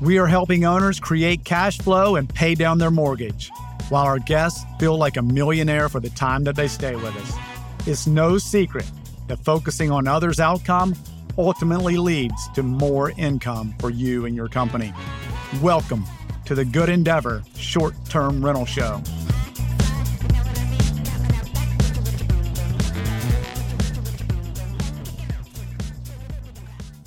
We are helping owners create cash flow and pay down their mortgage, while our guests feel like a millionaire for the time that they stay with us. It's no secret that focusing on others' outcome ultimately leads to more income for you and your company. Welcome to the Good Endeavor Short Term Rental Show.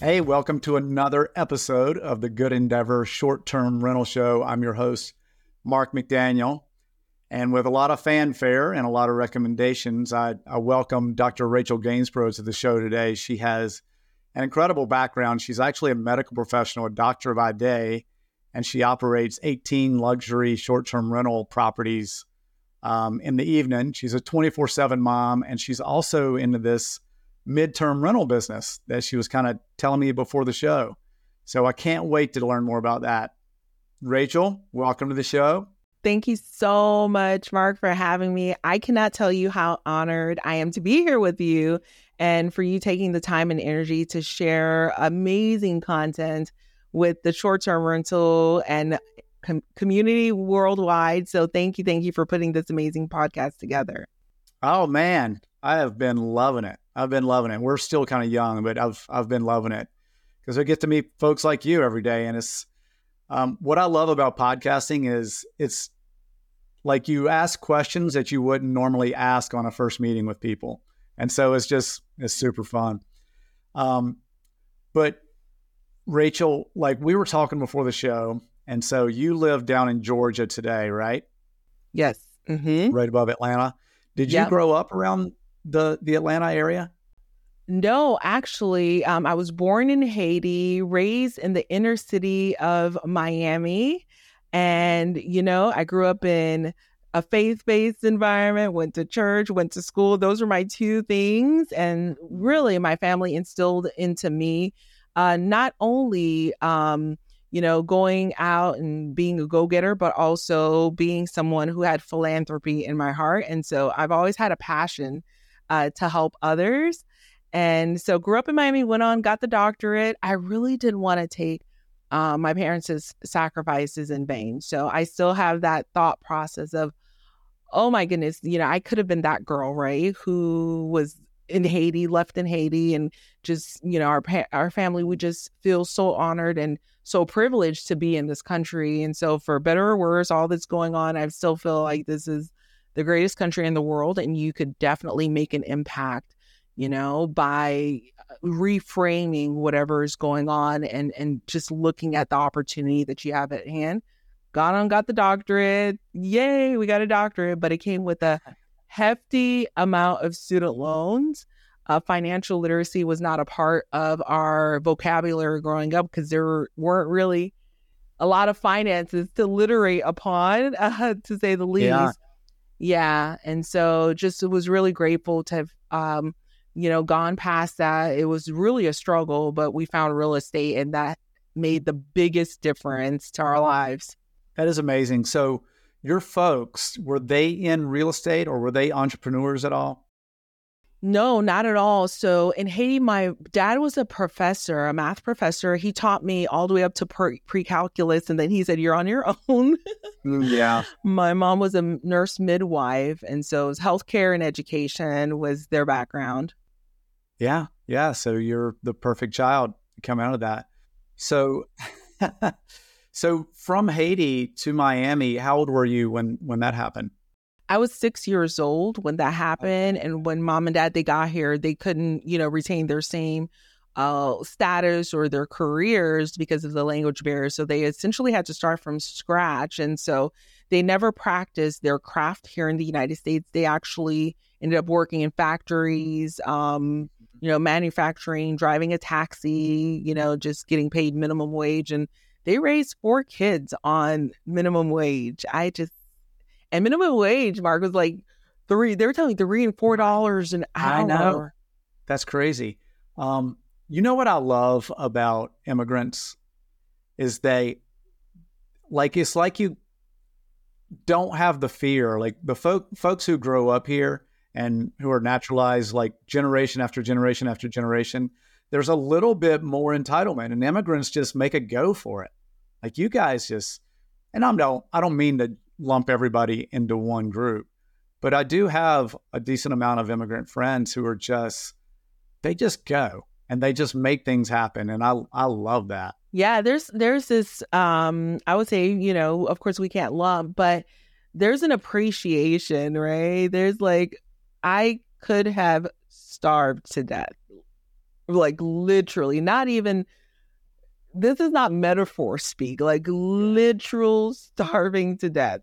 Hey, welcome to another episode of the Good Endeavor Short Term Rental Show. I'm your host, Mark McDaniel. And with a lot of fanfare and a lot of recommendations, I, I welcome Dr. Rachel Gainsborough to the show today. She has an incredible background. She's actually a medical professional, a doctor by day, and she operates 18 luxury short term rental properties um, in the evening. She's a 24 7 mom, and she's also into this midterm rental business that she was kind of telling me before the show. So I can't wait to learn more about that. Rachel, welcome to the show. Thank you so much, Mark, for having me. I cannot tell you how honored I am to be here with you and for you taking the time and energy to share amazing content with the short term rental and com- community worldwide. So, thank you. Thank you for putting this amazing podcast together. Oh, man. I have been loving it. I've been loving it. We're still kind of young, but I've I've been loving it because I get to meet folks like you every day, and it's um, what I love about podcasting is it's like you ask questions that you wouldn't normally ask on a first meeting with people, and so it's just it's super fun. Um, but Rachel, like we were talking before the show, and so you live down in Georgia today, right? Yes, mm-hmm. right above Atlanta. Did you yep. grow up around the the Atlanta area? No, actually, um, I was born in Haiti, raised in the inner city of Miami, and you know, I grew up in a faith-based environment, went to church, went to school. Those were my two things, and really, my family instilled into me uh, not only um, you know, going out and being a go getter, but also being someone who had philanthropy in my heart. And so I've always had a passion uh, to help others. And so grew up in Miami, went on, got the doctorate. I really didn't want to take uh, my parents' sacrifices in vain. So I still have that thought process of, oh my goodness, you know, I could have been that girl, right? Who was in Haiti, left in Haiti, and just, you know, our our family would just feel so honored and so privileged to be in this country. And so, for better or worse, all that's going on, I still feel like this is the greatest country in the world, and you could definitely make an impact, you know, by uh, reframing whatever is going on and and just looking at the opportunity that you have at hand. Got on, got the doctorate. Yay, we got a doctorate, but it came with a hefty amount of student loans. Uh, financial literacy was not a part of our vocabulary growing up because there weren't really a lot of finances to literate upon, uh, to say the least. Yeah. Yeah. And so just was really grateful to have, um, you know, gone past that. It was really a struggle, but we found real estate and that made the biggest difference to our lives. That is amazing. So, your folks, were they in real estate or were they entrepreneurs at all? No, not at all. So in Haiti, my dad was a professor, a math professor. He taught me all the way up to pre calculus. And then he said, You're on your own. Mm, yeah. My mom was a nurse midwife. And so it was healthcare and education was their background. Yeah. Yeah. So you're the perfect child to come out of that. So, so from Haiti to Miami, how old were you when, when that happened? I was six years old when that happened. And when mom and dad they got here, they couldn't, you know, retain their same uh, status or their careers because of the language barrier. So they essentially had to start from scratch. And so they never practiced their craft here in the United States. They actually ended up working in factories, um, you know, manufacturing, driving a taxi, you know, just getting paid minimum wage. And they raised four kids on minimum wage. I just and minimum wage, Mark, was like three. They were telling me three and four dollars an hour. I know. That's crazy. Um, you know what I love about immigrants is they like it's like you don't have the fear. Like the folk folks who grow up here and who are naturalized like generation after generation after generation, there's a little bit more entitlement and immigrants just make a go for it. Like you guys just, and I'm no, I don't mean to lump everybody into one group, but I do have a decent amount of immigrant friends who are just, they just go and they just make things happen. And I, I love that. Yeah, there's there's this um I would say, you know, of course we can't lump, but there's an appreciation, right? There's like I could have starved to death. Like literally, not even this is not metaphor speak, like literal starving to death.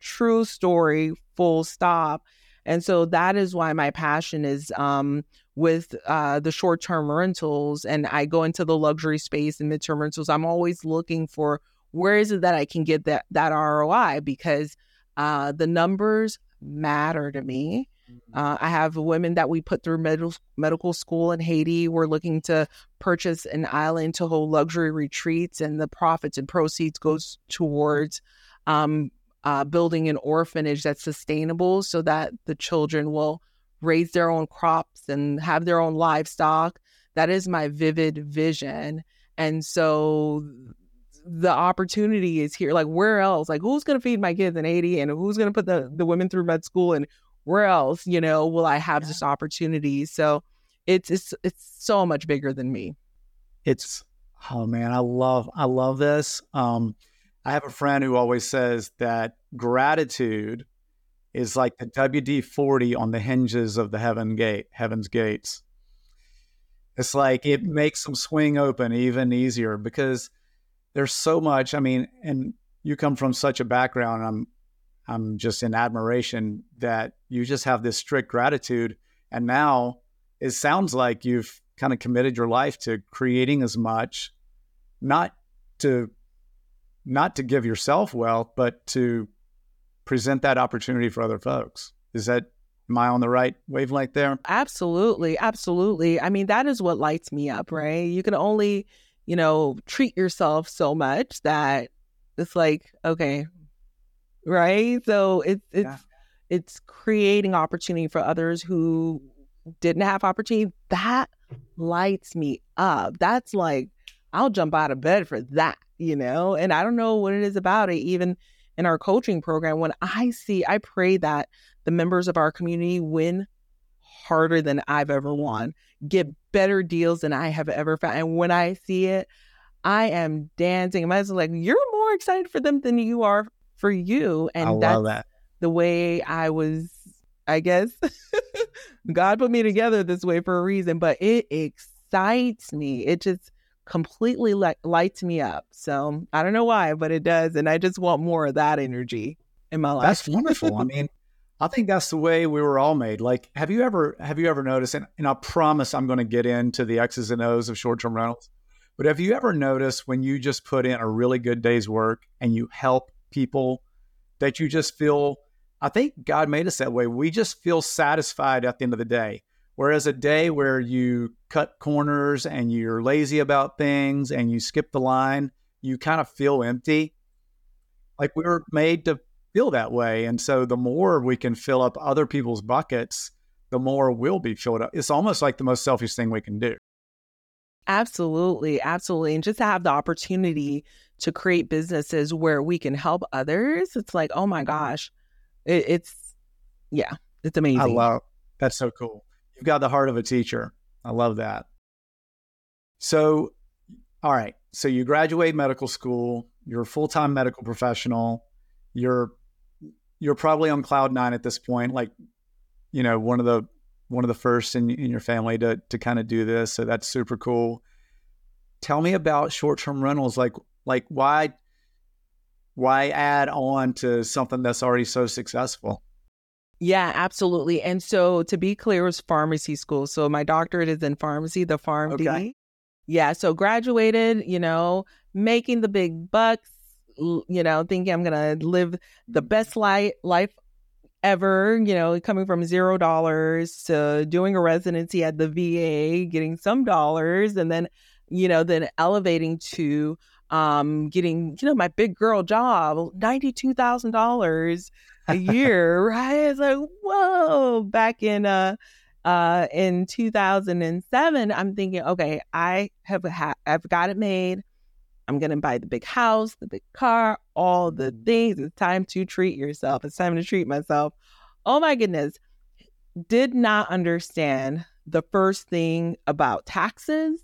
True story, full stop. And so that is why my passion is um with uh, the short term rentals and I go into the luxury space and midterm rentals, I'm always looking for where is it that I can get that that ROI because uh, the numbers matter to me. Uh, I have women that we put through medical medical school in Haiti. We're looking to purchase an island to hold luxury retreats, and the profits and proceeds goes towards um, uh, building an orphanage that's sustainable, so that the children will raise their own crops and have their own livestock. That is my vivid vision. And so the opportunity is here. Like where else? Like who's gonna feed my kids in Haiti and who's gonna put the, the women through med school and where else, you know, will I have yeah. this opportunity? So it's it's it's so much bigger than me. It's oh man, I love I love this. Um I have a friend who always says that gratitude is like the WD 40 on the hinges of the heaven gate, heaven's gates. It's like it makes them swing open even easier because there's so much. I mean, and you come from such a background. I'm, I'm just in admiration that you just have this strict gratitude. And now it sounds like you've kind of committed your life to creating as much, not to, not to give yourself wealth, but to present that opportunity for other folks. Is that am I on the right wavelength there? Absolutely, absolutely. I mean, that is what lights me up, right? You can only, you know, treat yourself so much that it's like, okay, right? So it's it's yeah. it's creating opportunity for others who didn't have opportunity. That lights me up. That's like I'll jump out of bed for that, you know? And I don't know what it is about it even in our coaching program, when I see, I pray that the members of our community win harder than I've ever won, get better deals than I have ever found. And when I see it, I am dancing. I'm like, you're more excited for them than you are for you. And I that's that. the way I was, I guess. God put me together this way for a reason, but it excites me. It just completely li- lights me up. So I don't know why, but it does. And I just want more of that energy in my life. That's wonderful. I mean, I think that's the way we were all made. Like, have you ever have you ever noticed? And, and I promise I'm going to get into the X's and O's of short term rentals. But have you ever noticed when you just put in a really good day's work and you help people that you just feel? I think God made us that way. We just feel satisfied at the end of the day. Whereas a day where you cut corners and you're lazy about things and you skip the line, you kind of feel empty. Like we were made to feel that way. And so the more we can fill up other people's buckets, the more we'll be filled up. It's almost like the most selfish thing we can do. Absolutely. Absolutely. And just to have the opportunity to create businesses where we can help others, it's like, oh my mm-hmm. gosh, it, it's, yeah, it's amazing. I love that's so cool. You've got the heart of a teacher. I love that. So, all right. So you graduate medical school. You're a full time medical professional. You're you're probably on cloud nine at this point. Like, you know, one of the one of the first in, in your family to to kind of do this. So that's super cool. Tell me about short term rentals. Like like why why add on to something that's already so successful? Yeah, absolutely. And so to be clear, it was pharmacy school. So my doctorate is in pharmacy, the PharmD. Okay. Yeah. So graduated, you know, making the big bucks, you know, thinking I'm going to live the best life, life ever, you know, coming from zero dollars to doing a residency at the VA, getting some dollars, and then, you know, then elevating to um, getting, you know, my big girl job, $92,000 a year, right? It's like, whoa, back in, uh, uh, in 2007, I'm thinking, okay, I have, ha- I've got it made. I'm going to buy the big house, the big car, all the things. It's time to treat yourself. It's time to treat myself. Oh my goodness. Did not understand the first thing about taxes,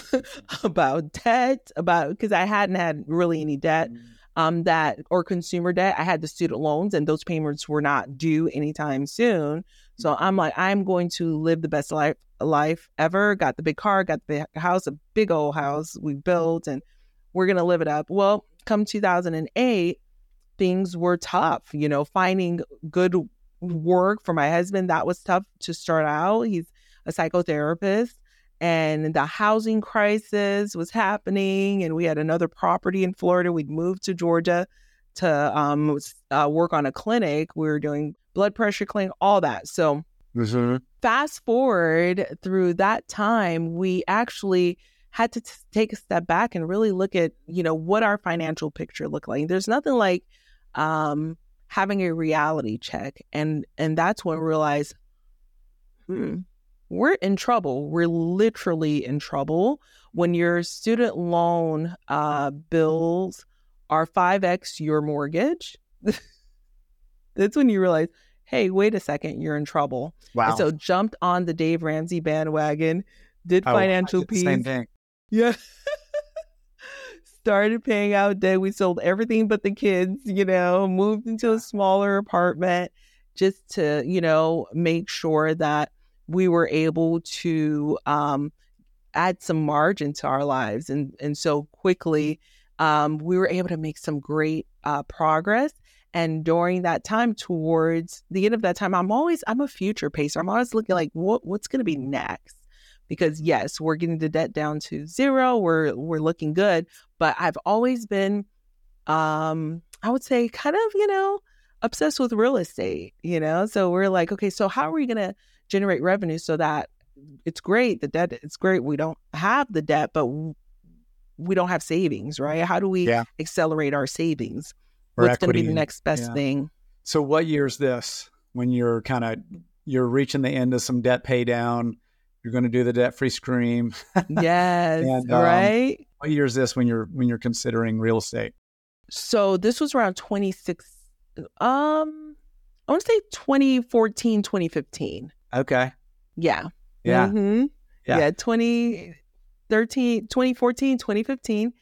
about debt, about because I hadn't had really any debt um, that or consumer debt. I had the student loans, and those payments were not due anytime soon. So I'm like, I'm going to live the best life life ever. Got the big car, got the big house, a big old house we built, and we're gonna live it up. Well, come 2008, things were tough. You know, finding good work for my husband that was tough to start out. He's a psychotherapist and the housing crisis was happening and we had another property in florida we'd moved to georgia to um, uh, work on a clinic we were doing blood pressure clinic all that so mm-hmm. fast forward through that time we actually had to t- take a step back and really look at you know what our financial picture looked like there's nothing like um, having a reality check and and that's when we realized hmm we're in trouble. We're literally in trouble when your student loan uh, bills are 5x your mortgage. That's when you realize, hey, wait a second, you're in trouble. Wow. And so jumped on the Dave Ramsey bandwagon, did oh, financial peace. Same thing. Yeah. Started paying out debt. We sold everything but the kids, you know, moved into a smaller apartment just to, you know, make sure that we were able to um, add some margin to our lives. And, and so quickly, um, we were able to make some great uh, progress. And during that time, towards the end of that time, I'm always I'm a future pacer. I'm always looking like what what's going to be next, because yes, we're getting the debt down to zero. We're we're looking good, but I've always been, um, I would say, kind of you know obsessed with real estate. You know, so we're like, okay, so how are we gonna generate revenue so that it's great. The debt, it's great. We don't have the debt, but we don't have savings, right? How do we yeah. accelerate our savings? Or What's going to be the next best yeah. thing? So, what year is this when you're kind of you're reaching the end of some debt pay down? You're going to do the debt free scream. yes, and, um, right. What year is this when you're when you're considering real estate? So this was around 26. Um, I want to say 2014, 2015. Okay. Yeah. Yeah. Mm-hmm. Yeah. Yeah. 2013, 2014, 2015.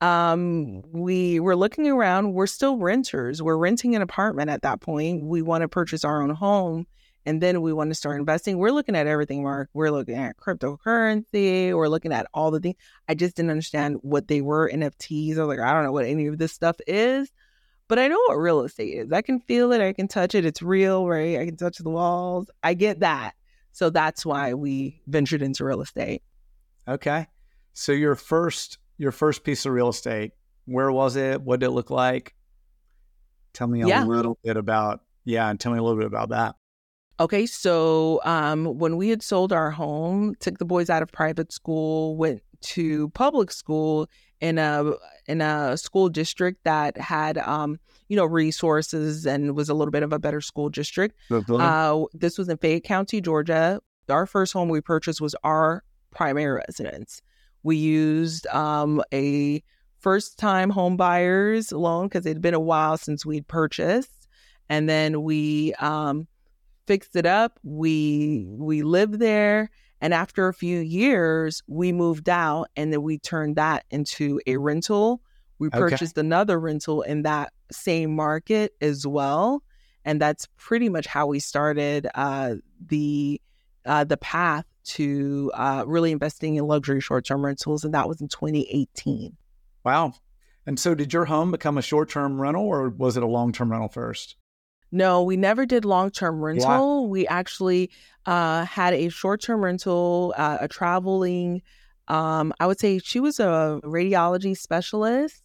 Um, we were looking around. We're still renters. We're renting an apartment at that point. We want to purchase our own home and then we want to start investing. We're looking at everything, Mark. We're looking at cryptocurrency. We're looking at all the things. I just didn't understand what they were NFTs. I was like, I don't know what any of this stuff is but I know what real estate is. I can feel it, I can touch it. It's real, right? I can touch the walls. I get that. So that's why we ventured into real estate. Okay. So your first your first piece of real estate, where was it? What did it look like? Tell me a yeah. little bit about yeah, and tell me a little bit about that. Okay, so um, when we had sold our home, took the boys out of private school, went to public school in a in a school district that had um, you know resources and was a little bit of a better school district. Uh, this was in Fayette County, Georgia. Our first home we purchased was our primary residence. We used um, a first time home buyers loan because it had been a while since we'd purchased, and then we um, fixed it up. We we lived there and after a few years, we moved out and then we turned that into a rental. We purchased okay. another rental in that same market as well. And that's pretty much how we started uh, the uh, the path to uh, really investing in luxury short term rentals, and that was in 2018. Wow! And so, did your home become a short term rental, or was it a long term rental first? No, we never did long term rental. We actually uh, had a short term rental, uh, a traveling. Um, I would say she was a radiology specialist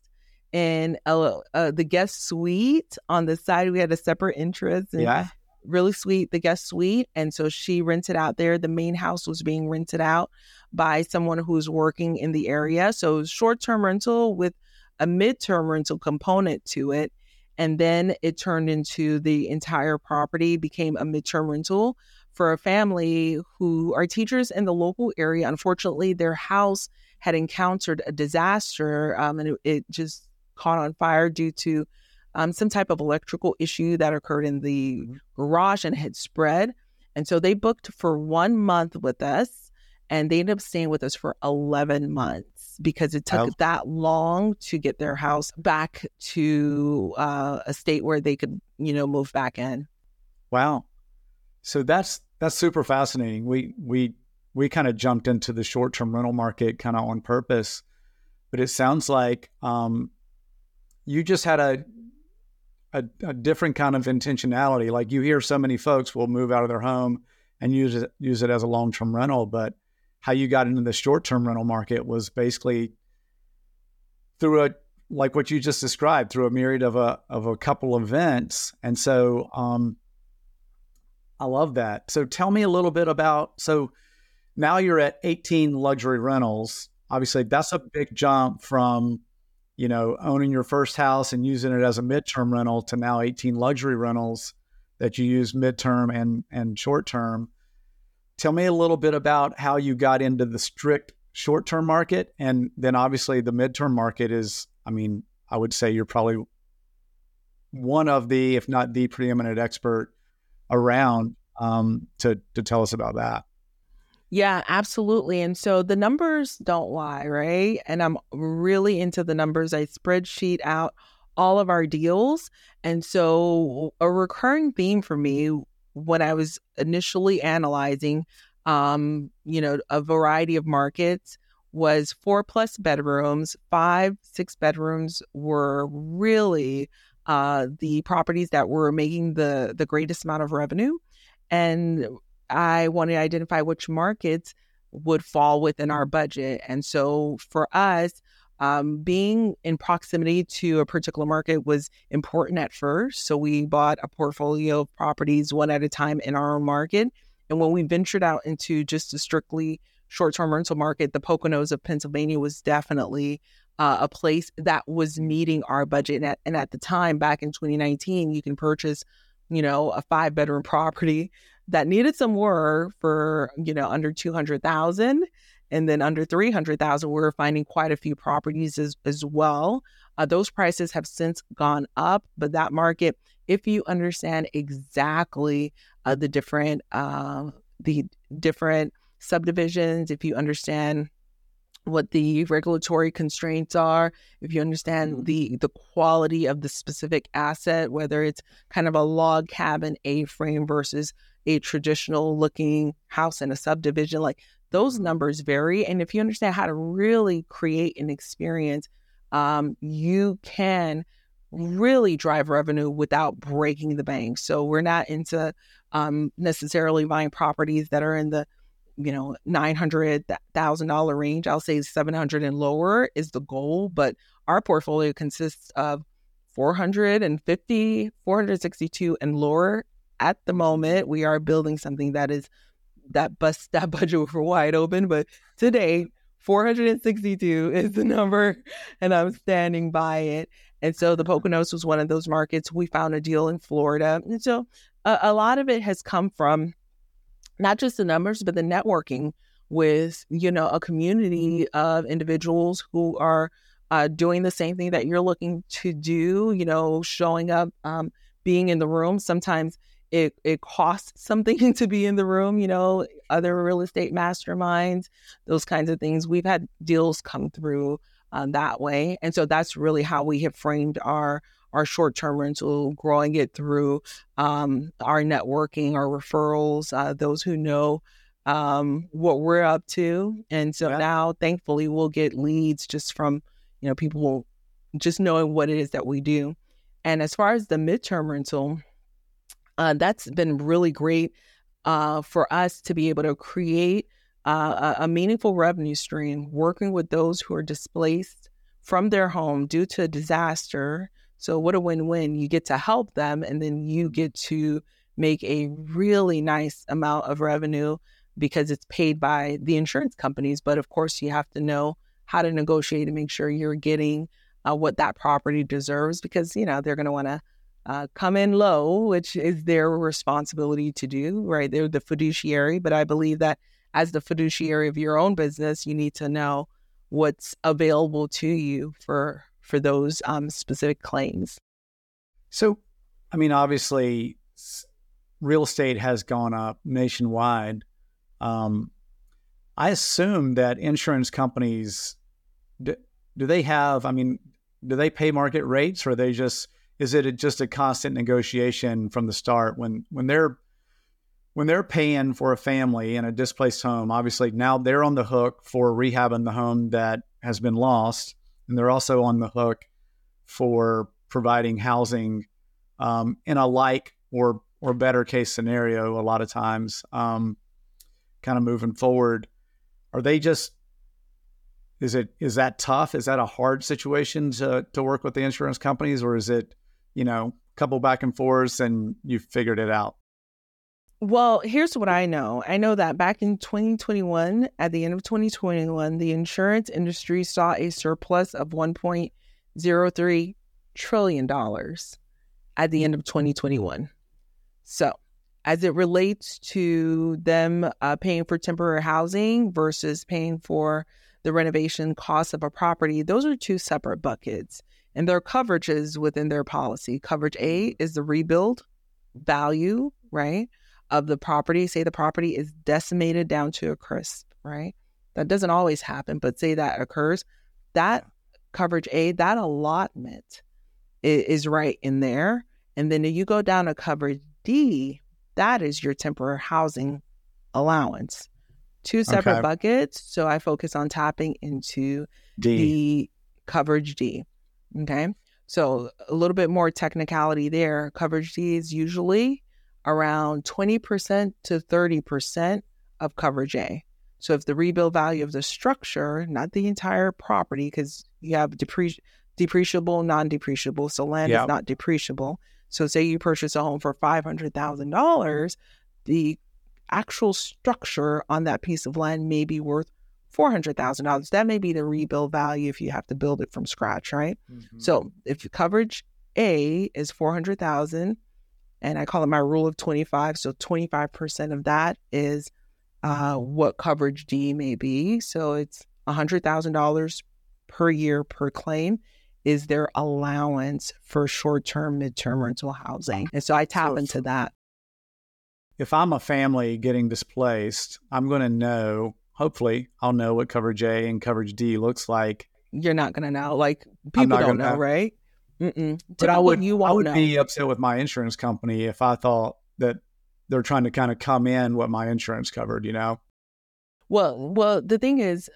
in uh, the guest suite. On the side, we had a separate interest. yeah. Really sweet, the guest suite. And so she rented out there. The main house was being rented out by someone who's working in the area. So short term rental with a midterm rental component to it and then it turned into the entire property became a midterm rental for a family who are teachers in the local area. Unfortunately, their house had encountered a disaster um, and it, it, just caught on fire due to um, some type of electrical issue that occurred in the mm-hmm. garage and had spread. And so they booked for one month with us and they ended up staying with us for 11 months because it took wow. that long to get their house back to uh, a state where they could, you know, move back in. Wow. So that's that's super fascinating. We we we kind of jumped into the short term rental market kind of on purpose, but it sounds like um, you just had a, a, a different kind of intentionality. Like you hear so many folks will move out of their home and use it use it as a long term rental, but how you got into the short term rental market was basically through a like what you just described through a myriad of a of a couple events, and so um, I love that. So tell me a little bit about so now you're at 18 luxury rentals. Obviously, that's a big jump from you know owning your first house and using it as a midterm rental to now 18 luxury rentals that you use midterm and and short term. Tell me a little bit about how you got into the strict short term market, and then obviously the midterm market is. I mean, I would say you're probably one of the, if not the preeminent expert around um, to to tell us about that. Yeah, absolutely. And so the numbers don't lie, right? And I'm really into the numbers. I spreadsheet out all of our deals. And so a recurring theme for me when I was initially analyzing um, you know, a variety of markets was four plus bedrooms, five, six bedrooms were really uh, the properties that were making the the greatest amount of revenue, and I wanted to identify which markets would fall within our budget. And so for us, um, being in proximity to a particular market was important at first. So we bought a portfolio of properties one at a time in our own market. And when we ventured out into just a strictly short term rental market, the Poconos of Pennsylvania was definitely uh, a place that was meeting our budget. And at, and at the time, back in 2019, you can purchase, you know, a five bedroom property that needed some work for, you know, under 200,000 and then under 300,000 we are finding quite a few properties as, as well. Uh, those prices have since gone up, but that market, if you understand exactly uh, the different uh, the different subdivisions, if you understand what the regulatory constraints are, if you understand mm-hmm. the the quality of the specific asset, whether it's kind of a log cabin A-frame versus a traditional looking house in a subdivision, like those mm-hmm. numbers vary. And if you understand how to really create an experience, um, you can really drive revenue without breaking the bank. So we're not into um, necessarily buying properties that are in the you know, $900,000 range. I'll say 700 and lower is the goal, but our portfolio consists of 450, 462 and lower. At the moment, we are building something that is that bust that budget for wide open, but today 462 is the number and I'm standing by it. And so the Poconos was one of those markets. We found a deal in Florida. And so a, a lot of it has come from not just the numbers, but the networking with, you know, a community of individuals who are uh, doing the same thing that you're looking to do, you know, showing up, um, being in the room. Sometimes it, it costs something to be in the room, you know, other real estate masterminds, those kinds of things. We've had deals come through uh, that way. And so that's really how we have framed our our short term rental, growing it through um, our networking, our referrals, uh, those who know um, what we're up to. And so yeah. now, thankfully, we'll get leads just from, you know, people just knowing what it is that we do. And as far as the midterm rental, uh, that's been really great uh, for us to be able to create uh, a, a meaningful revenue stream, working with those who are displaced from their home due to a disaster so, what a win win. You get to help them, and then you get to make a really nice amount of revenue because it's paid by the insurance companies. But of course, you have to know how to negotiate and make sure you're getting uh, what that property deserves because, you know, they're going to want to uh, come in low, which is their responsibility to do, right? They're the fiduciary. But I believe that as the fiduciary of your own business, you need to know what's available to you for for those um, specific claims. So, I mean, obviously, real estate has gone up nationwide. Um, I assume that insurance companies do, do they have? I mean, do they pay market rates, or they just is it just a constant negotiation from the start when when they're when they're paying for a family in a displaced home? Obviously, now they're on the hook for rehabbing the home that has been lost, and they're also on the hook for providing housing um, in a like or or better case scenario. A lot of times, um, kind of moving forward, are they just is it is that tough? Is that a hard situation to to work with the insurance companies, or is it you know a couple back and forths and you figured it out? Well, here's what I know. I know that back in 2021, at the end of 2021, the insurance industry saw a surplus of 1.03 trillion dollars at the end of 2021. So, as it relates to them uh, paying for temporary housing versus paying for the renovation costs of a property, those are two separate buckets and their coverages within their policy. Coverage A is the rebuild value, right, of the property. Say the property is decimated down to a crisp, right? That doesn't always happen, but say that occurs. That coverage A, that allotment is, is right in there. And then if you go down to coverage D, that is your temporary housing allowance two separate okay. buckets. So I focus on tapping into D. the coverage D. Okay. So a little bit more technicality there. Coverage D is usually around 20% to 30% of coverage A. So if the rebuild value of the structure, not the entire property, because you have depre- depreciable, non depreciable. So land yep. is not depreciable. So say you purchase a home for $500,000, the actual structure on that piece of land may be worth $400,000. That may be the rebuild value if you have to build it from scratch, right? Mm-hmm. So if coverage A is 400,000 and I call it my rule of 25, so 25% of that is uh, what coverage D may be. So it's $100,000 per year per claim is their allowance for short-term, mid-term rental housing. And so I tap so, into that if I'm a family getting displaced, I'm going to know, hopefully, I'll know what coverage A and coverage D looks like. You're not going to know. Like, people don't know, know, right? Mm-mm. But I would, you I would know. be upset with my insurance company if I thought that they're trying to kind of come in what my insurance covered, you know? Well, well, the thing is,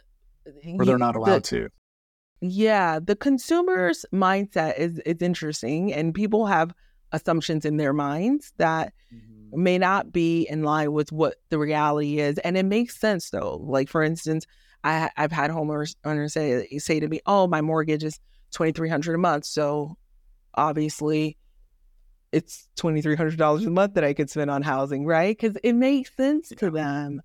or they're not allowed the, to. Yeah, the consumer's mindset is is interesting, and people have assumptions in their minds that mm-hmm. may not be in line with what the reality is. And it makes sense though. Like for instance, I I, have had homeowners say say to me, "Oh, my mortgage is twenty three hundred a month, so obviously." It's twenty three hundred dollars a month that I could spend on housing, right? Because it makes sense to them,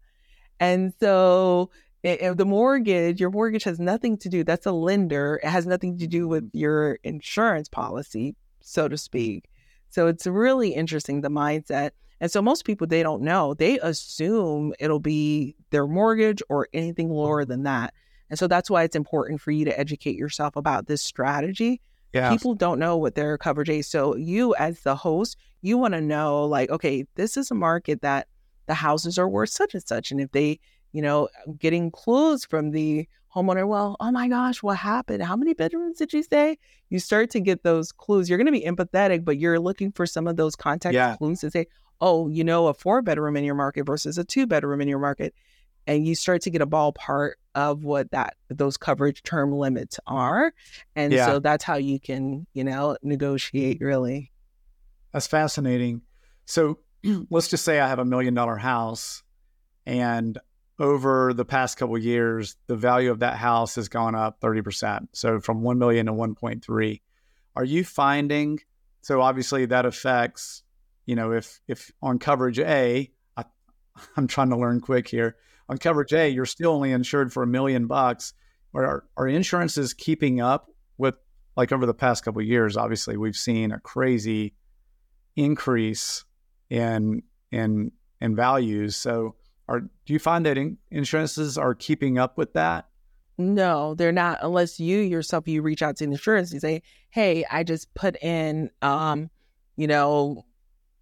and so it, the mortgage, your mortgage has nothing to do. That's a lender. It has nothing to do with mm-hmm. your insurance policy, so to speak. So it's really interesting the mindset. And so most people they don't know. They assume it'll be their mortgage or anything lower than that. And so that's why it's important for you to educate yourself about this strategy. Yeah. People don't know what their coverage is. So you as the host, you want to know like, okay, this is a market that the houses are worth such and such. And if they, you know, getting clues from the homeowner, well, oh my gosh, what happened? How many bedrooms did you say? You start to get those clues. You're going to be empathetic, but you're looking for some of those context yeah. clues to say, oh, you know, a four bedroom in your market versus a two bedroom in your market. And you start to get a ballpark of what that those coverage term limits are. And yeah. so that's how you can, you know, negotiate really. That's fascinating. So let's just say I have a million dollar house and over the past couple years, the value of that house has gone up 30%. So from 1 million to 1.3. Are you finding so obviously that affects, you know, if if on coverage A, I, I'm trying to learn quick here. On coverage A, you're still only insured for a million bucks. Are are insurances keeping up with like over the past couple years? Obviously, we've seen a crazy increase in in in values. So, are do you find that in, insurances are keeping up with that? No, they're not unless you yourself you reach out to insurance and say, "Hey, I just put in um, you know,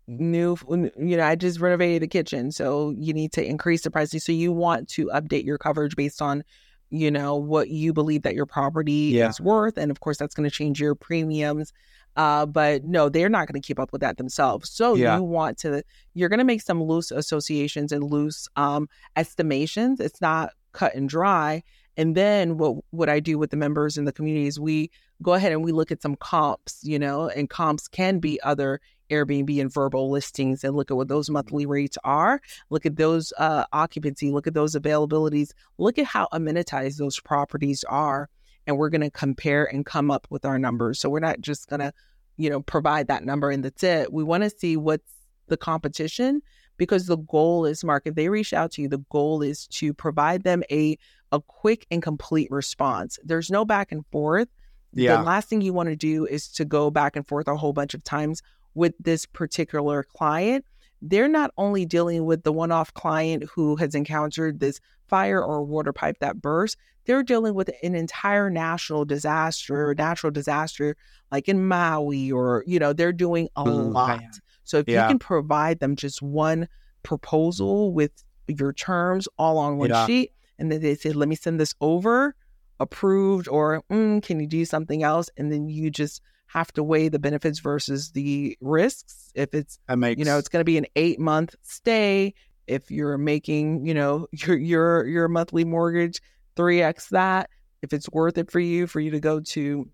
new you know, I just renovated the kitchen, so you need to increase the pricing So you want to update your coverage based on you know what you believe that your property yeah. is worth and of course that's going to change your premiums uh, but no they're not going to keep up with that themselves so yeah. you want to you're going to make some loose associations and loose um, estimations it's not cut and dry and then what what I do with the members in the community is we go ahead and we look at some comps, you know, and comps can be other Airbnb and VRBO listings and look at what those mm-hmm. monthly rates are. Look at those uh, occupancy, look at those availabilities, look at how amenitized those properties are. And we're going to compare and come up with our numbers. So we're not just going to, you know, provide that number and that's it. We want to see what's the competition because the goal is, Mark, if they reach out to you, the goal is to provide them a a quick and complete response. There's no back and forth. Yeah. The last thing you want to do is to go back and forth a whole bunch of times with this particular client. They're not only dealing with the one off client who has encountered this fire or water pipe that burst, they're dealing with an entire national disaster, natural disaster like in Maui, or, you know, they're doing a lot. So if yeah. you can provide them just one proposal with your terms all on one yeah. sheet, and then they say, let me send this over, approved, or mm, can you do something else? And then you just have to weigh the benefits versus the risks. If it's, makes... you know, it's going to be an eight month stay. If you're making, you know, your your your monthly mortgage three x that, if it's worth it for you for you to go to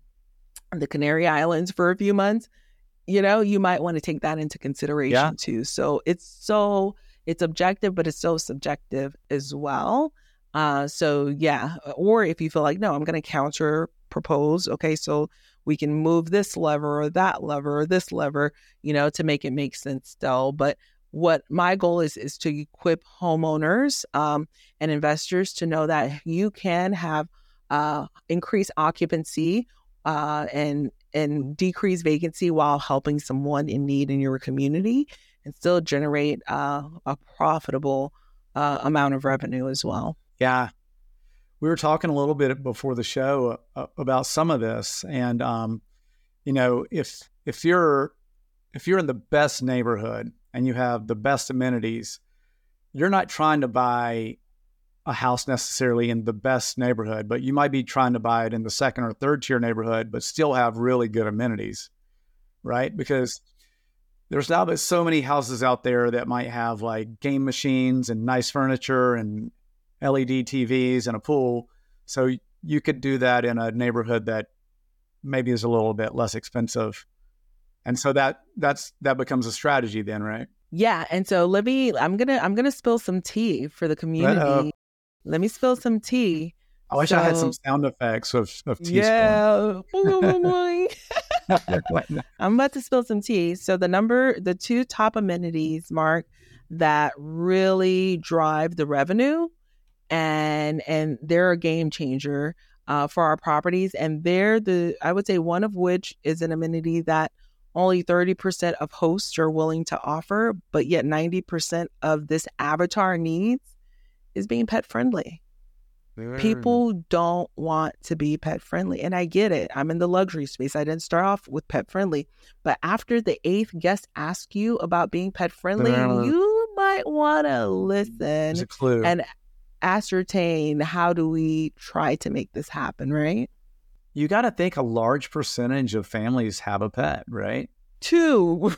the Canary Islands for a few months, you know, you might want to take that into consideration yeah. too. So it's so it's objective, but it's so subjective as well. Uh, so yeah, or if you feel like no, I'm going to counter propose. Okay, so we can move this lever or that lever or this lever, you know, to make it make sense still. But what my goal is is to equip homeowners um, and investors to know that you can have uh, increased occupancy uh, and and decrease vacancy while helping someone in need in your community and still generate uh, a profitable uh, amount of revenue as well. Yeah. We were talking a little bit before the show uh, about some of this. And, um, you know, if, if you're, if you're in the best neighborhood and you have the best amenities, you're not trying to buy a house necessarily in the best neighborhood, but you might be trying to buy it in the second or third tier neighborhood, but still have really good amenities, right? Because there's now but so many houses out there that might have like game machines and nice furniture and LED TVs and a pool. So you could do that in a neighborhood that maybe is a little bit less expensive. And so that that's that becomes a strategy then, right? Yeah. And so let me I'm gonna I'm gonna spill some tea for the community. Uh-oh. Let me spill some tea. I wish so, I had some sound effects of, of tea. Yeah. I'm about to spill some tea. So the number, the two top amenities, Mark, that really drive the revenue and and they're a game changer uh, for our properties. And they're the I would say one of which is an amenity that only 30% of hosts are willing to offer, but yet 90% of this avatar needs is being pet friendly. People don't want to be pet friendly. And I get it. I'm in the luxury space. I didn't start off with pet friendly. But after the eighth guest asks you about being pet friendly, you might want to listen and ascertain how do we try to make this happen, right? You got to think a large percentage of families have a pet, right? Two.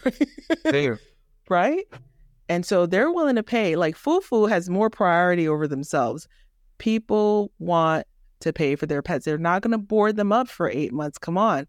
right? And so they're willing to pay. Like Fufu has more priority over themselves. People want to pay for their pets. They're not going to board them up for eight months. Come on.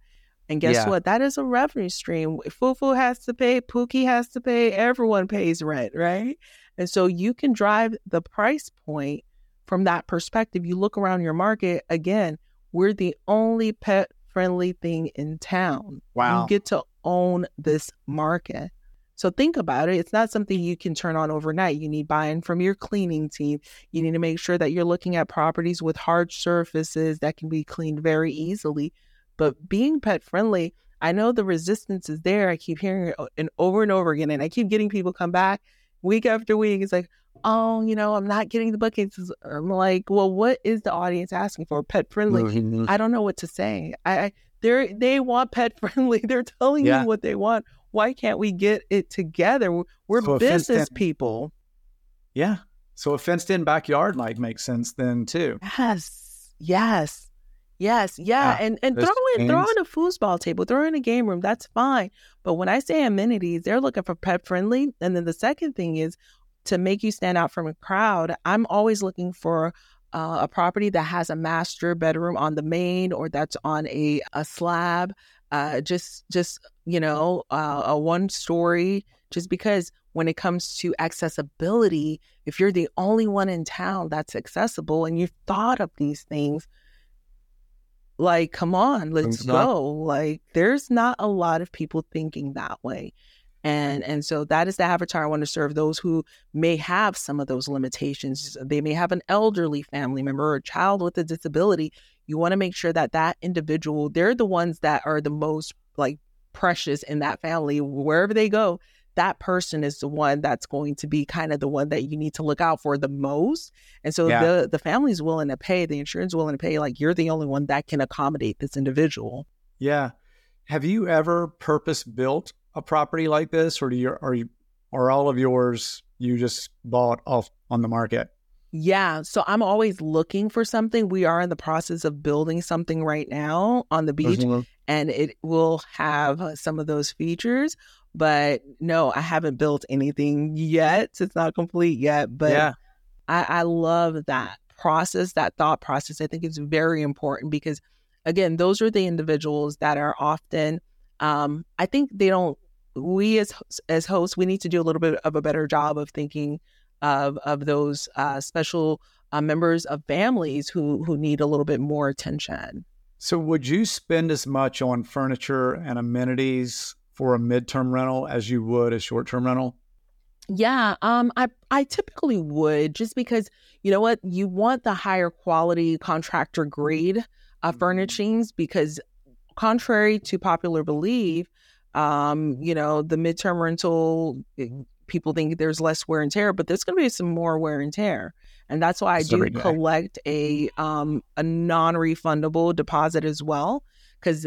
And guess yeah. what? That is a revenue stream. Fufu has to pay, Pookie has to pay, everyone pays rent, right? And so you can drive the price point from that perspective. You look around your market, again, we're the only pet friendly thing in town. Wow. You get to own this market. So think about it. It's not something you can turn on overnight. You need buy in from your cleaning team. You need to make sure that you're looking at properties with hard surfaces that can be cleaned very easily. But being pet friendly, I know the resistance is there. I keep hearing it and over and over again, and I keep getting people come back week after week. It's like, oh, you know, I'm not getting the buckets. I'm like, well, what is the audience asking for? Pet friendly. Mm-hmm. I don't know what to say. I, they they want pet friendly. They're telling yeah. you what they want. Why can't we get it together? We're so business people. Yeah. So a fenced in backyard like makes sense then too. Yes. Yes. Yes, yeah, and and throw in throw in a foosball table, throw in a game room. That's fine. But when I say amenities, they're looking for pet friendly. And then the second thing is to make you stand out from a crowd. I'm always looking for uh, a property that has a master bedroom on the main or that's on a a slab. Uh, just just you know uh, a one story. Just because when it comes to accessibility, if you're the only one in town that's accessible and you've thought of these things like, come on, let's go. Like, there's not a lot of people thinking that way. And and so that is the avatar I want to serve those who may have some of those limitations. They may have an elderly family member or a child with a disability. You want to make sure that that individual, they're the ones that are the most like precious in that family wherever they go that person is the one that's going to be kind of the one that you need to look out for the most. And so yeah. the the family's willing to pay, the insurance willing to pay, like you're the only one that can accommodate this individual. Yeah. Have you ever purpose built a property like this, or do you are you are all of yours you just bought off on the market? Yeah. So I'm always looking for something. We are in the process of building something right now on the beach, mm-hmm. and it will have some of those features. But no, I haven't built anything yet. It's not complete yet. But yeah. I, I love that process, that thought process. I think it's very important because, again, those are the individuals that are often, um, I think they don't, we as, as hosts, we need to do a little bit of a better job of thinking of, of those uh, special uh, members of families who, who need a little bit more attention. So, would you spend as much on furniture and amenities for a midterm rental as you would a short term rental? Yeah, um, I I typically would just because you know what you want the higher quality contractor grade uh, furnishings because contrary to popular belief, um, you know the midterm rental eh, people think there's less wear and tear, but there's going to be some more wear and tear, and that's why I do collect a um a non refundable deposit as well because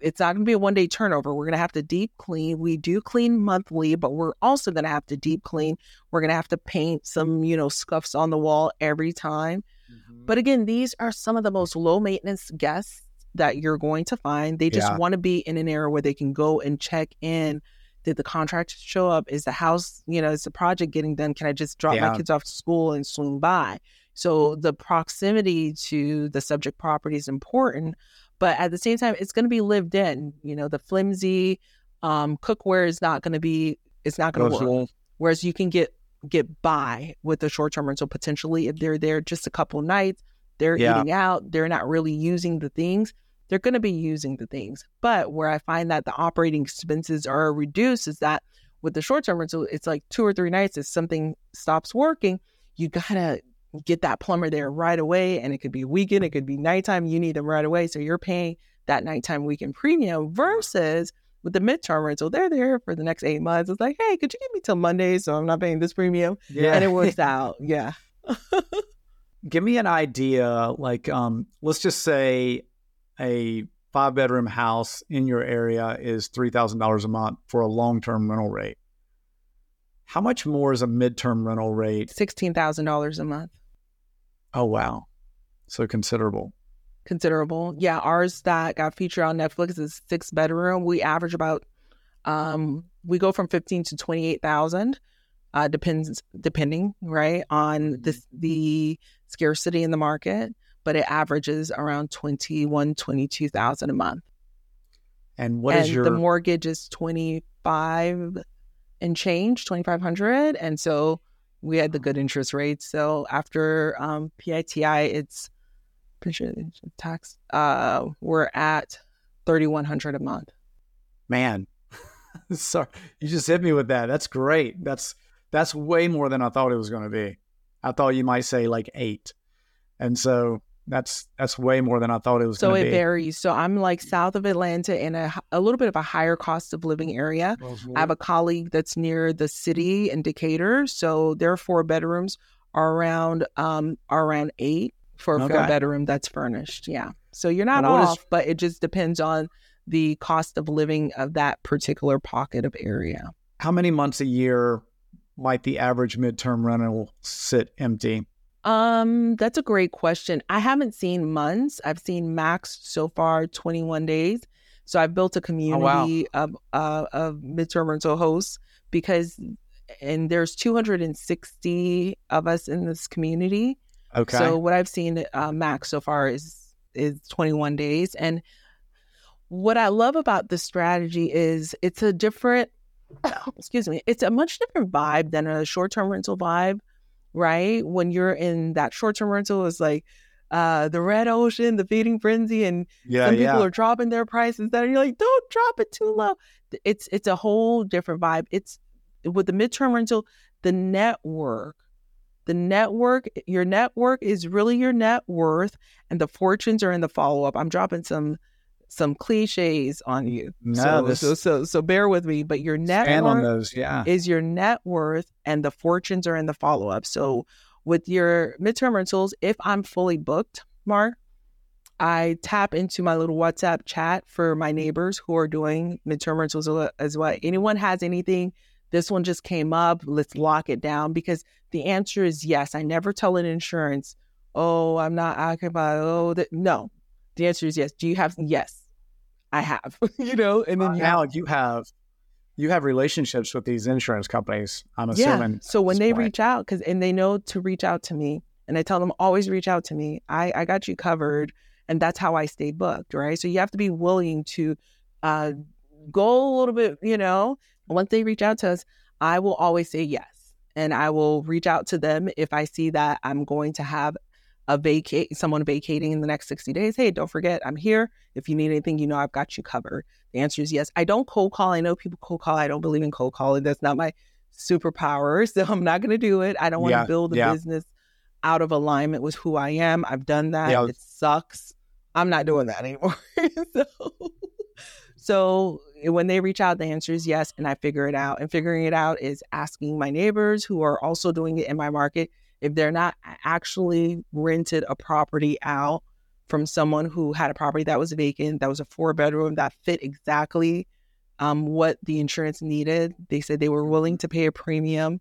it's not going to be a one day turnover. We're going to have to deep clean. We do clean monthly, but we're also going to have to deep clean. We're going to have to paint some, you know, scuffs on the wall every time. Mm-hmm. But again, these are some of the most low maintenance guests that you're going to find. They just yeah. want to be in an area where they can go and check in. Did the contractor show up? Is the house, you know, is the project getting done? Can I just drop yeah. my kids off to school and swing by? So the proximity to the subject property is important but at the same time it's going to be lived in you know the flimsy um, cookware is not going to be it's not going to work. whereas you can get get by with the short-term rental potentially if they're there just a couple nights they're yeah. eating out they're not really using the things they're going to be using the things. But where i find that the operating expenses are reduced is that with the short-term rental it's like two or three nights if something stops working you gotta get that plumber there right away. And it could be weekend, it could be nighttime. You need them right away. So you're paying that nighttime weekend premium versus with the midterm rental, they're there for the next eight months. It's like, hey, could you give me till Monday so I'm not paying this premium? Yeah. And it works out. Yeah. give me an idea. Like, um, let's just say a five bedroom house in your area is $3,000 a month for a long term rental rate. How much more is a midterm rental rate? $16,000 a month. Oh, wow. So considerable. Considerable. Yeah. Ours that got featured on Netflix is six bedroom. We average about, um, we go from 15 to 28,000. Uh, depends depending right on the mm-hmm. the scarcity in the market, but it averages around 21, 22,000 a month. And what and is your the mortgage is 25 and change, 2500 and so we had the good interest rates. So after um, PITI, it's tax. Uh, we're at thirty one hundred a month. Man, sorry, you just hit me with that. That's great. That's that's way more than I thought it was going to be. I thought you might say like eight, and so That's that's way more than I thought it was. So it be. varies. So I'm like south of Atlanta in a a little bit of a higher cost of living area. I have a colleague that's near the city in Decatur, so their four bedrooms are around um are around eight for a Okay. four bedroom that's furnished. Yeah. So you're not what is- off, but it just depends on the cost of living of that particular pocket of area. How many months a year might the average midterm rental sit empty? Um, that's a great question. I haven't seen months. I've seen max so far 21 days. So I've built a community of uh, of midterm rental hosts because and there's 260 of us in this community. Okay. So what I've seen uh, max so far is is 21 days, and what I love about this strategy is it's a different, excuse me, it's a much different vibe than a short term rental vibe, right? When you're in that short term rental, it's like uh, the red ocean, the feeding frenzy, and yeah, some people yeah. are dropping their prices. That you're like, don't drop it too low. It's it's a whole different vibe. It's with the midterm rental, the network, the network, your network is really your net worth, and the fortunes are in the follow up. I'm dropping some some cliches on you. No, so, this- so so so bear with me. But your net Stand on those. Yeah. is your net worth and the fortunes are in the follow up. So with your midterm rentals, if I'm fully booked, Mark, I tap into my little WhatsApp chat for my neighbors who are doing midterm rentals as- well. Anyone has anything, this one just came up, let's lock it down because the answer is yes. I never tell an insurance, oh, I'm not occupied. Oh, no. The answer is yes. Do you have yes? I have. you know, and then you now you have you have relationships with these insurance companies. I'm assuming. Yeah. So when they point. reach out, because and they know to reach out to me, and I tell them always reach out to me. I I got you covered, and that's how I stay booked, right? So you have to be willing to uh, go a little bit. You know, once they reach out to us, I will always say yes, and I will reach out to them if I see that I'm going to have a vacate someone vacating in the next 60 days hey don't forget i'm here. If you need anything you know i've got you covered. The answer is yes. I don't cold call. I know people cold call. I don't believe in cold calling. That's not my superpower so i'm not going to do it. I don't want to Yeah, build a yeah. business out of alignment with who i am. I've done that. Yeah. it sucks. I'm not doing that anymore so so eh, when they reach out the answer is yes and i figure it out and figuring it out is asking my neighbors who are also doing it in my market if they're not actually rented a property out from someone who had a property that was vacant, that was a four bedroom that fit exactly um, what the insurance needed. They said they were willing to pay a premium.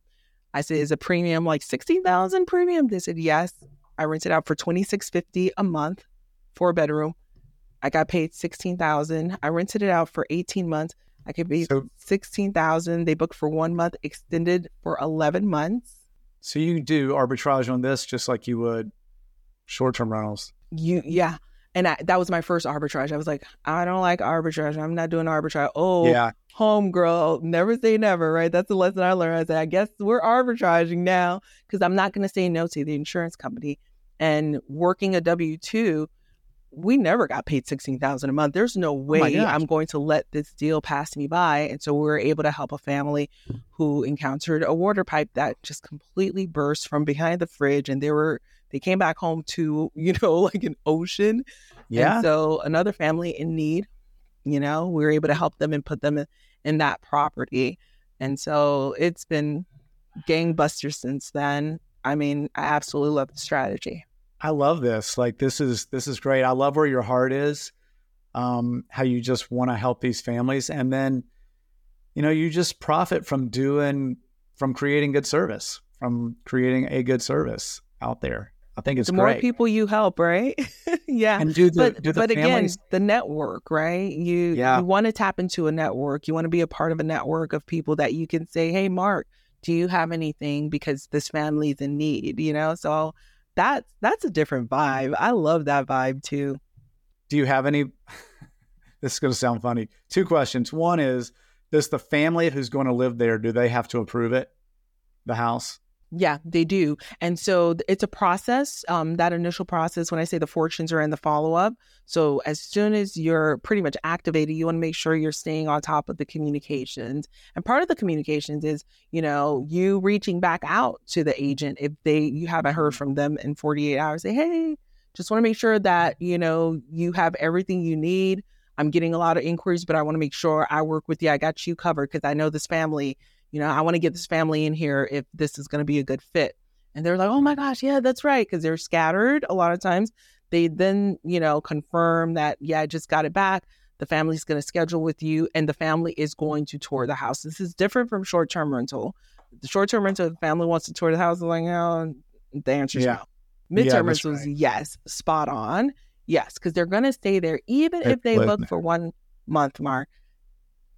I said, "Is a premium like sixteen thousand premium?" They said, "Yes." I rented out for twenty six fifty a month, four bedroom. I got paid sixteen thousand. I rented it out for eighteen months. I could pay So- sixteen thousand. They booked for one month, extended for eleven months. So you do arbitrage on this just like you would short term rentals. you yeah. And I, that was my first arbitrage. I was like i don't like arbitrage. I'm not doing arbitrage. Oh Yeah. homegirl, never say never right? That's the lesson i learned. I said i guess we're arbitraging now because i'm not going to say no to the insurance company. And working a w2 we never got paid 16000 a month. There's no oh way gosh. i'm going to let this deal pass me by and so we were able to help a family who encountered a water pipe that just completely burst from behind the fridge and they were they came back home to you know like an ocean. Yeah. and so another family in need you know we were able to help them and put them in, in that property. And so it's been gangbusters since then. I mean i absolutely love the strategy I love this. Like this is this is great. I love where your heart is. Um, how you just want to help these families, and then, you know, you just profit from doing from creating good service, from creating a good service out there. I think it's the more people you help right yeah and do the but do the but again the network right you Yeah. you want to tap into a network you want to be a part of a network of people that you can say hey mark do you have anything because this family's in need you know so that's that's a different vibe i love that vibe too do you have any? this is going to sound funny. Two questions. One is, does the family who's going to live there do they have to approve it, the house? Yeah, they do. And so it's a process, um, that initial process. When I say the fortunes are in the follow up. So as soon as you're pretty much activated, you want to make sure you're staying on top of the communications. And part of the communications is, you know, you reaching back out to the agent if they you haven't heard from them in 48 hours. Say, hey, just want to make sure that, you know, you have everything you need. I'm getting a lot of inquiries, but I want to make sure I work with you. I got you covered because I know this family, you know, I want to get this family in here if this is going to be a good fit. And they're like, oh my gosh, yeah, that's right. Because they're scattered a lot of times. They then, you know, confirm that, yeah, I just got it back. The family's going to schedule with you and the family is going to tour the house. This is different from short term rental. The short term rental, the family wants to tour the house. Like, oh, the answer is yeah. no. Midterm yeah, rentals, right. yes, spot on. Yes, because they're going to stay there even if they book for one month, Mark.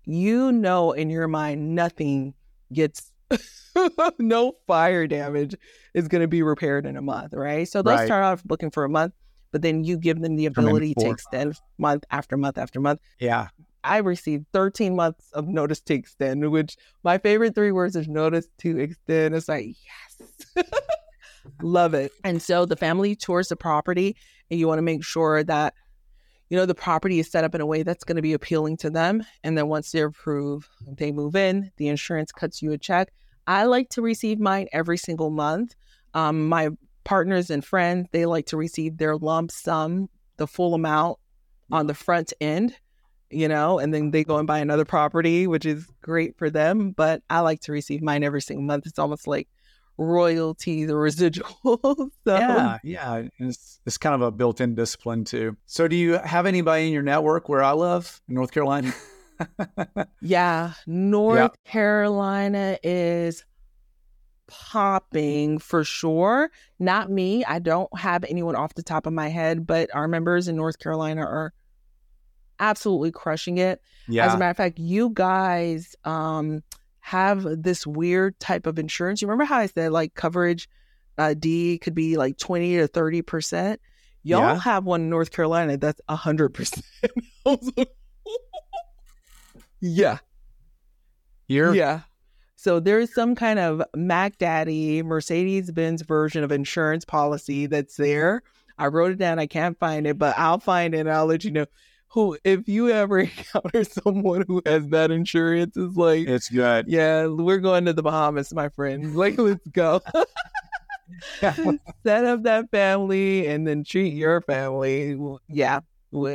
You know, in your mind, nothing gets no fire damage is going to be repaired in a month, right? So they'll right. start off looking for a month, but then you give them the ability to extend month after month after month. Yeah. I received 13 months of notice to extend, which my favorite three words is notice to extend. It's like, yes. Love it. And so the family tours the property, and you want to make sure that, you know, the property is set up in a way that's going to be appealing to them. And then once they're approved, they move in, the insurance cuts you a check. I like to receive mine every single month. Um, my partners and friends, they like to receive their lump sum, the full amount on the front end, you know, and then they go and buy another property, which is great for them. But I like to receive mine every single month. It's almost like royalty, the residual. so. Yeah, yeah. It's, it's kind of a built in discipline too. So, do you have anybody in your network where I live in North Carolina? yeah, North yeah. Carolina is popping for sure. Not me. I don't have anyone off the top of my head, but our members in North Carolina are absolutely crushing it. Yeah. As a matter of fact, you guys um have this weird type of insurance. You remember how I said like coverage uh, D could be like 20 to 30%? Y'all yeah. have one in North Carolina that's 100%. yeah. You're Yeah. So there's some kind of Mac Daddy Mercedes Benz version of insurance policy that's there. I wrote it down. I can't find it, but I'll find it and I'll let you know who if you ever encounter someone who has that insurance is like it's good. yeah we're going to the bahamas my friend. Like let's go. Set up that family and then treat your family. Yeah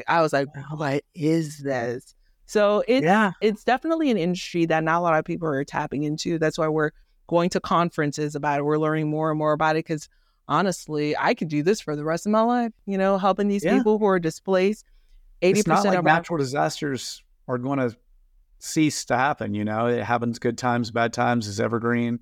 i was like what is this? So it's yeah. it's definitely an industry that not a lot of people are tapping into. That's why we're going to conferences about it. We're learning more and more about it because honestly i could do this for the rest of my life you know helping these yeah. people who are displaced Eighty percent like of natural our- disasters are going to cease to happen. You know, it happens good times, bad times is evergreen.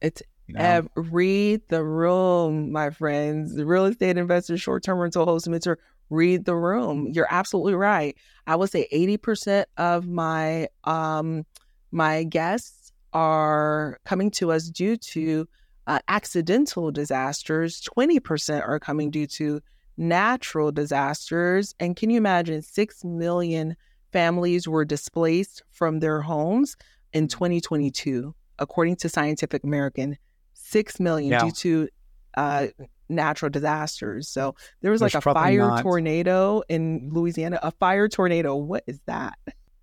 It's you know? read the room, my friends. The real estate investor, short term rental host, mentor. Read the room. You're absolutely right. I would say eighty percent of my um my guests are coming to us due to uh, accidental disasters. Twenty percent are coming due to natural disasters. And can you imagine 6 million families were displaced from their homes in 2022, according to Scientific American? 6 million yeah. due to uh, natural disasters. So there was There's like a fire not. tornado in Louisiana. A fire tornado. What is that?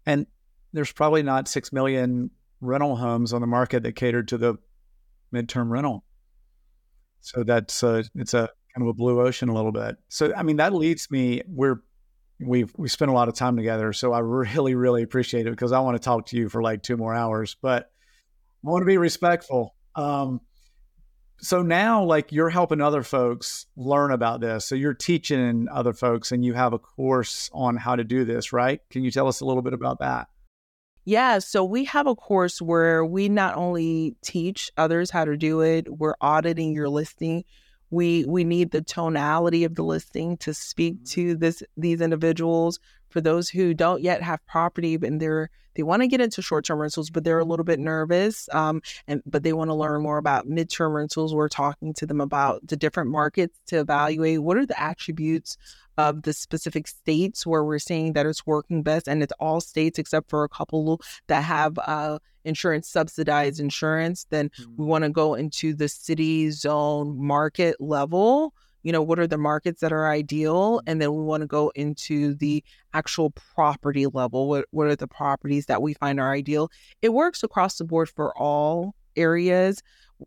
And there's probably not 6 million rental homes on the market that cater to the midterm rental. So that's uh, it's a kind of a blue ocean a little bit. So I mean that leads me we're we've we spent a lot of time together, so I really really appreciate it because I want to talk to you for like two more hours, but I want to be respectful. Um, so now like you're helping other folks learn about this. So you're teaching other folks and you have a course on how to do this, right? Can you tell us a little bit about that? Yeah, so we have a course where we not only teach others how to do it, we're auditing your listing we we need the tonality of the listing to speak mm-hmm. to this these individuals for those who don't yet have property and they're they want to get into short-term rentals but they're a little bit nervous um, and but they want to learn more about mid-term rentals we're talking to them about the different markets to evaluate what are the attributes of the specific states where we're seeing that it's working best and it's all states except for a couple that have uh, insurance subsidized insurance then mm-hmm. we want to go into the city zone market level you know what are the markets that are ideal mm-hmm. and then we want to go into the actual property level what, what are the properties that we find are ideal it works across the board for all areas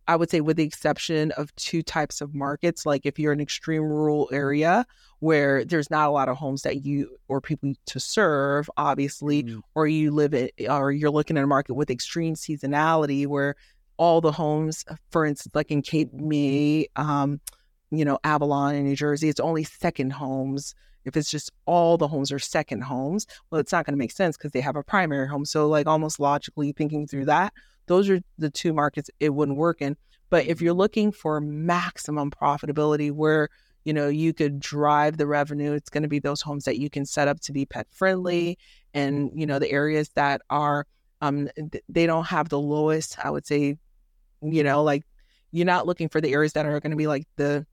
I would say, with the exception of two types of markets, like if you're an extreme rural area where there's not a lot of homes that you or people to serve, obviously, mm. or you live it, or you're looking at a market with extreme seasonality where all the homes, for instance, like in Cape May, um, you know, Avalon in New Jersey, it's only second homes. If it's just all the homes are second homes, well, it's not going to make sense because they have a primary home. So, like, almost logically thinking through that, those are the two markets it wouldn't work in. But if you're looking for maximum profitability where you know you could drive the revenue, it's going to be those homes that you can set up to be pet friendly and you know the areas that are um they don't have the lowest, I would say, you know, like you're not looking for the areas that are going to be like the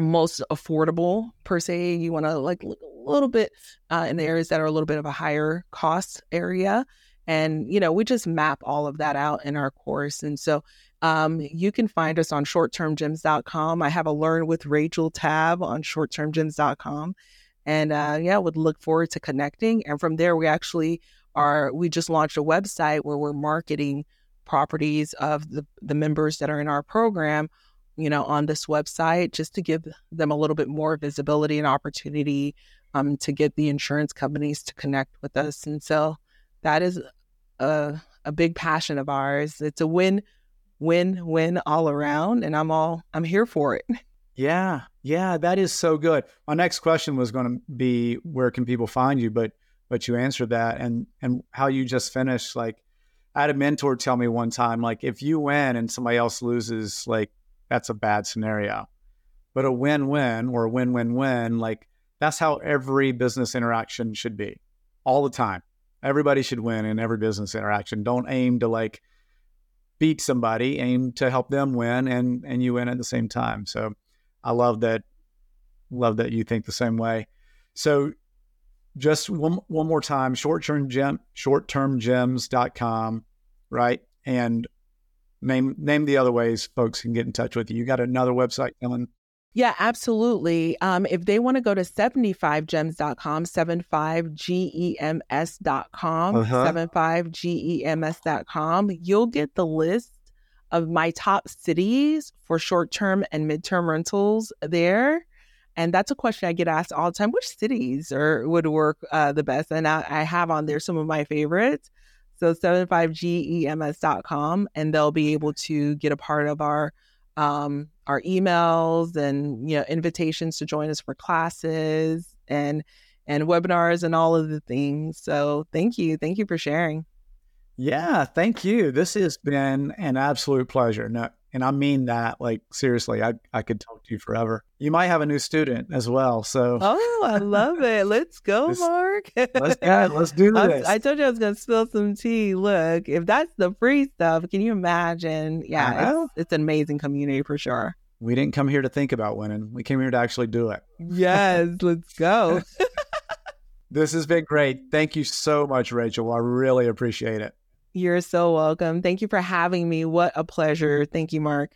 most affordable per se. You want to like look a little bit uh, in the areas that are a little bit of a higher cost area. And, you know, we just map all of that out in our course. And so um, you can find us on shorttermgems.com. I have a Learn with Rachel tab on shorttermgems.com. And uh, yeah, would look forward to connecting. And from there, we actually are, we just launched a website where we're marketing properties of the, the members that are in our program you know, on this website just to give them a little bit more visibility and opportunity um, to get the insurance companies to connect with us. And so that is a, a big passion of ours. It's a win, win, win all around. And I'm all, I'm here for it. Yeah. Yeah. That is so good. My next question was going to be where can people find you? But, but you answered that and, and how you just finished. Like I had a mentor tell me one time, like if you win and somebody else loses, like that's a bad scenario. But a win win or a win win win, like that's how every business interaction should be all the time. Everybody should win in every business interaction. Don't aim to like beat somebody, aim to help them win and and you win at the same time. So I love that love that you think the same way. So just one one more time, short term gem short term shorttermgems.com, right? And name name the other ways folks can get in touch with you. You got another website Ellen? Yeah, absolutely. Um, if they want to go to 75gems.com, 75gems.com, uh-huh. 75gems.com, you'll get the list of my top cities for short term and midterm rentals there. And that's a question I get asked all the time. Which cities or would work uh, the best? And I, I have on there some of my favorites. So 75gems.com and they'll be able to get a part of our um, our emails and you know invitations to join us for classes and and webinars and all of the things. So thank you. Thank you for sharing. Yeah, thank you. This has been an absolute pleasure. No, and I mean that, like seriously, I, I could talk to you forever. You might have a new student as well. So Oh, I love it. Let's go, let's, Mark. let's yeah, let's do this. I, I, told you I was gonna spill some tea. Look, if that's the free stuff, can you imagine? Yeah, it's, it's an amazing community for sure. We didn't come here to think about winning. We came here to actually do it. Yes, let's go. this has been great. Thank you so much, Rachel. I really appreciate it. You're so welcome. Thank you for having me. What a pleasure. Thank you, Mark.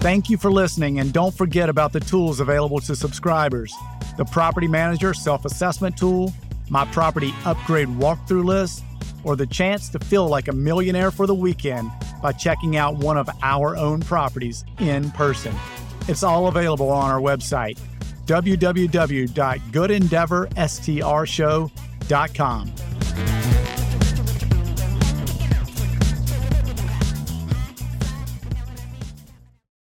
Thank you for listening, and don't forget about the tools available to subscribers the Property Manager Self Assessment Tool, my Property Upgrade Walkthrough List, or the chance to feel like a millionaire for the weekend by checking out one of our own properties in person. It's all available on our website www.goodendeavorstrshow.com.